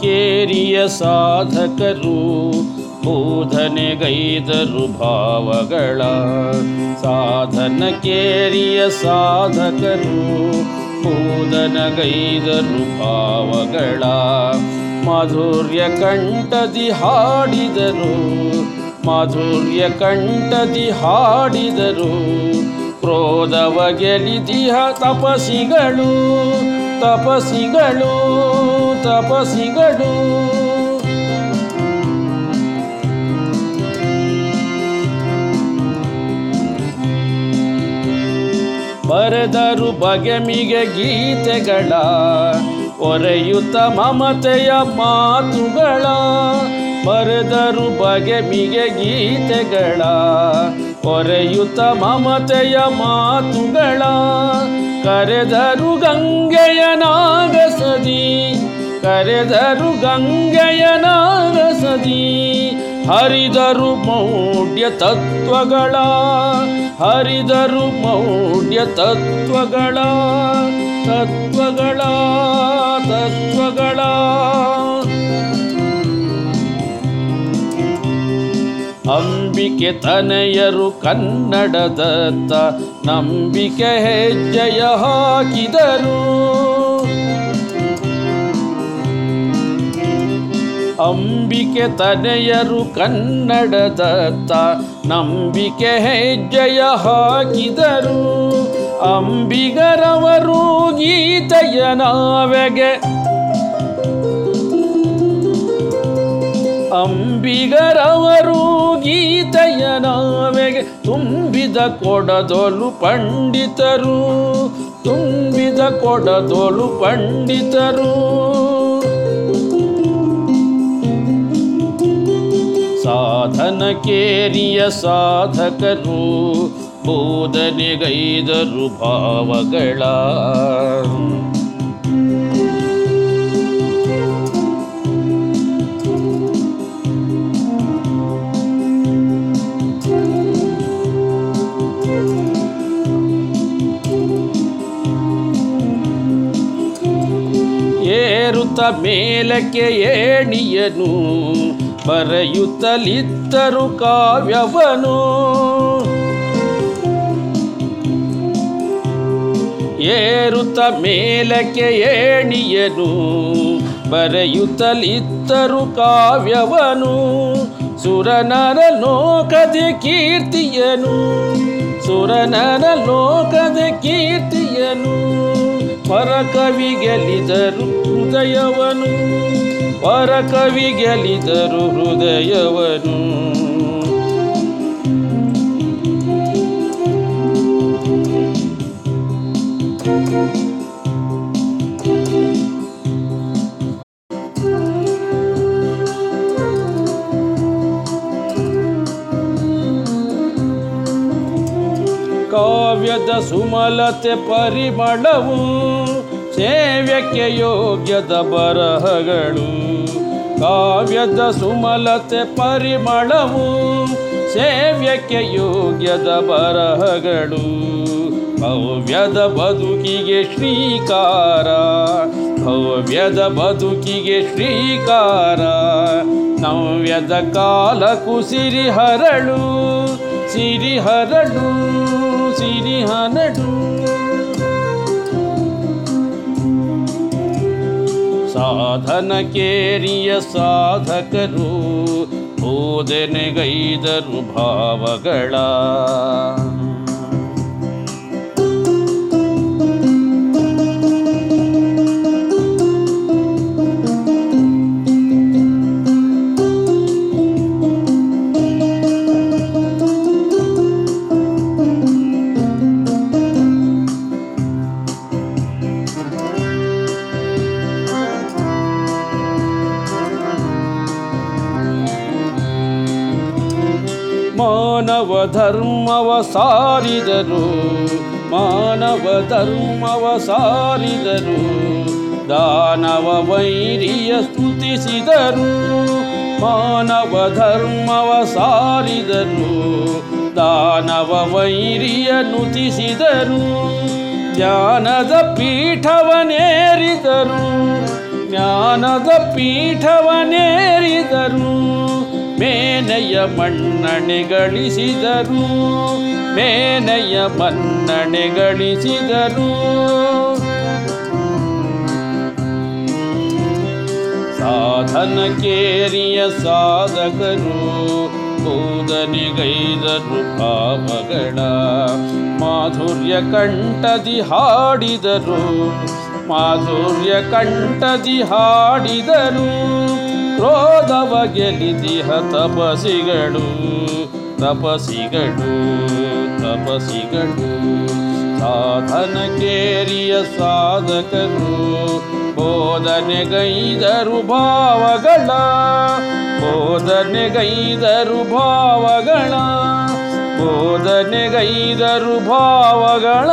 ಕೇರಿಯ ಸಾಧಕರು ಬೋಧನೆಗೈದರು ಭಾವಗಳ. ಸಾಧನ ಕೇರಿಯ ಸಾಧಕರು ಬೋಧನಗೈದರು ಭಾವಗಳ ಮಾಧುರ್ಯ ಕಂಠದಿ ಹಾಡಿದರು. ಮಾಧುರ್ಯ ಕಂಠದಿ ಹಾಡಿದರು. ಕ್ರೋಧವ ಗೆಲಿದಿಹ ತಪಸಿಗಳು. ತಪಸಿಗಳು ತಪಸಿಗಳು. ಬರೆದರು ಬಗೆಮಿಗೆ ಗೀತೆಗಳ, ಒರೆಯುತ್ತ ಮಮತೆಯ ಮಾತುಗಳ. ಬರೆದರು ಬಗೆಮಿಗೆ ಗೀತೆಗಳ, ಒರೆಯುತ್ತ ಮಮತೆಯ ಮಾತುಗಳ. ಕರೆದರು ಗಂಗೆಯ ನಾಗಸದಿ ಕರೆದರು ಗಂಗೆಯ ನಾಗಸದಿ ಹರಿದರು ಮೌಢ್ಯ ತತ್ವಗಳ ಹರಿದರು ಮೌಢ್ಯ ತತ್ವಗಳ ತತ್ವಗಳ ತತ್ವಗಳ. ಅಂಬಿಕೆ ತನೆಯರು ಕನ್ನಡದತ್ತ ನಂಬಿಕೆ ಹೆಜ್ಜೆಯ ಹಾಕಿದರು. ಅಂಬಿಕೆ ತನೆಯರು ಕನ್ನಡದತ್ತ, ನಂಬಿಕೆ ಹೆಜ್ಜೆಯ ಹಾಕಿದರು. ಅಂಬಿಗರವರು ಗೀತೆಯ ನಾವೆಗೆ. ಅಂಬಿಗರವರು ಗೀತೆಯ ನಾವೆಗೆ ತುಂಬಿದ ಕೊಡದೊಲು ಪಂಡಿತರು, ತುಂಬಿದ ಕೊಡದೊಲು ಪಂಡಿತರು. ಸಾಧನ ಕೇರಿಯ ಸಾಧಕರು ಬೋಧನೆಗೈದರು ಭಾವಗಳ. ಏರುತ್ತ ಮೇಲಕ್ಕೆ ಏಣಿಯನು ಬರೆಯುತ್ತಲಿದ್ದರು ಕಾವ್ಯವನು. ಏರುತ್ತ ಮೇಲಕ್ಕೆ ಏಣಿಯನು, ಬರೆಯುತ್ತಲಿದ್ದರು ಕಾವ್ಯವನು. ಸುರನರ ಲೋಕದ ಕೀರ್ತಿಯನು, ಸುರನರ ಲೋಕದ ಕೀರ್ತಿಯನು. ಪರಕವಿ ಗೆಲಿದರು ಹೃದಯವನು. ಪರಕವಿ ಗೆಲಿದರು ಹೃದಯವನು. ಕಾವ್ಯದ ಸುಮಲತೆ ಪರಿಮಳವು ಸೇವ್ಯಕ್ಕೆ ಯೋಗ್ಯದ ಬರಹಗಳು, ಕಾವ್ಯದ ಸುಮಲತೆ ಪರಿಮಳವು ಸೇವ್ಯಕ್ಕೆ ಯೋಗ್ಯದ ಬರಹಗಳು, ಭವ್ಯದ ಬದುಕಿಗೆ ಶ್ರೀಕಾರ, ಭವ್ಯದ ಬದುಕಿಗೆ ಶ್ರೀಕಾರ, ನವ್ಯದ ಕಾಲಕ್ಕೂ ಸಿರಿಹರಳು ಹರಳು, ಸಿರಿ ಹರಡು ಸಿರಿ ಹನಡು ಸಾಧನ ಕೇರಿಯ ಸಾಧಕರು ಬೋಧನೆಗೈದರು ಭಾವಗಳ ಮಾನವ ಧರ್ಮವ ಸಾರಿದರು, ಮಾನವ ಧರ್ಮವ ಸಾರಿದರು, ದಾನವ ವೈರಿಯ ಸ್ತುತಿಸಿದರು, ಮಾನವ ಧರ್ಮವ ಸಾರಿದರು, ದಾನವ ವೈರಿಯ ನುತಿಸಿದರು, ಜ್ಞಾನದ ಪೀಠವನೇರಿದರು ಜ್ಞಾನದ ಪೀಠವನೇರಿದರು. ಮೇನೆಯ ಮನ್ನಣೆ ಗಳಿಸಿದರು. ಮೇನೆಯ ಮನ್ನಣೆ ಗಳಿಸಿದರು. ಸಾಧನ ಕೇರಿಯ ಸಾಧಕರು ಕೂದನಿಗೈದರು ಪಾಪಗಳ ಮಾಧುರ್ಯ ಕಂಠದಿ ಹಾಡಿದರು. ಮಾಧುರ್ಯ ಕಂಠದಿ ಹಾಡಿದರು. ಕ್ರೋಧವ ಗೆಲಿದಿಹ ತಪಸಿಗಳು ತಪಸಿಗಳು ತಪಸಿಗಳು. ಸಾಧನ ಕೇರಿಯ ಸಾಧಕರು ಬೋಧನೆಗೈದರು ಭಾವಗಳ ಬೋಧನೆಗೈದರು ಭಾವಗಳ ಬೋಧನೆಗೈದರು ಭಾವಗಳ.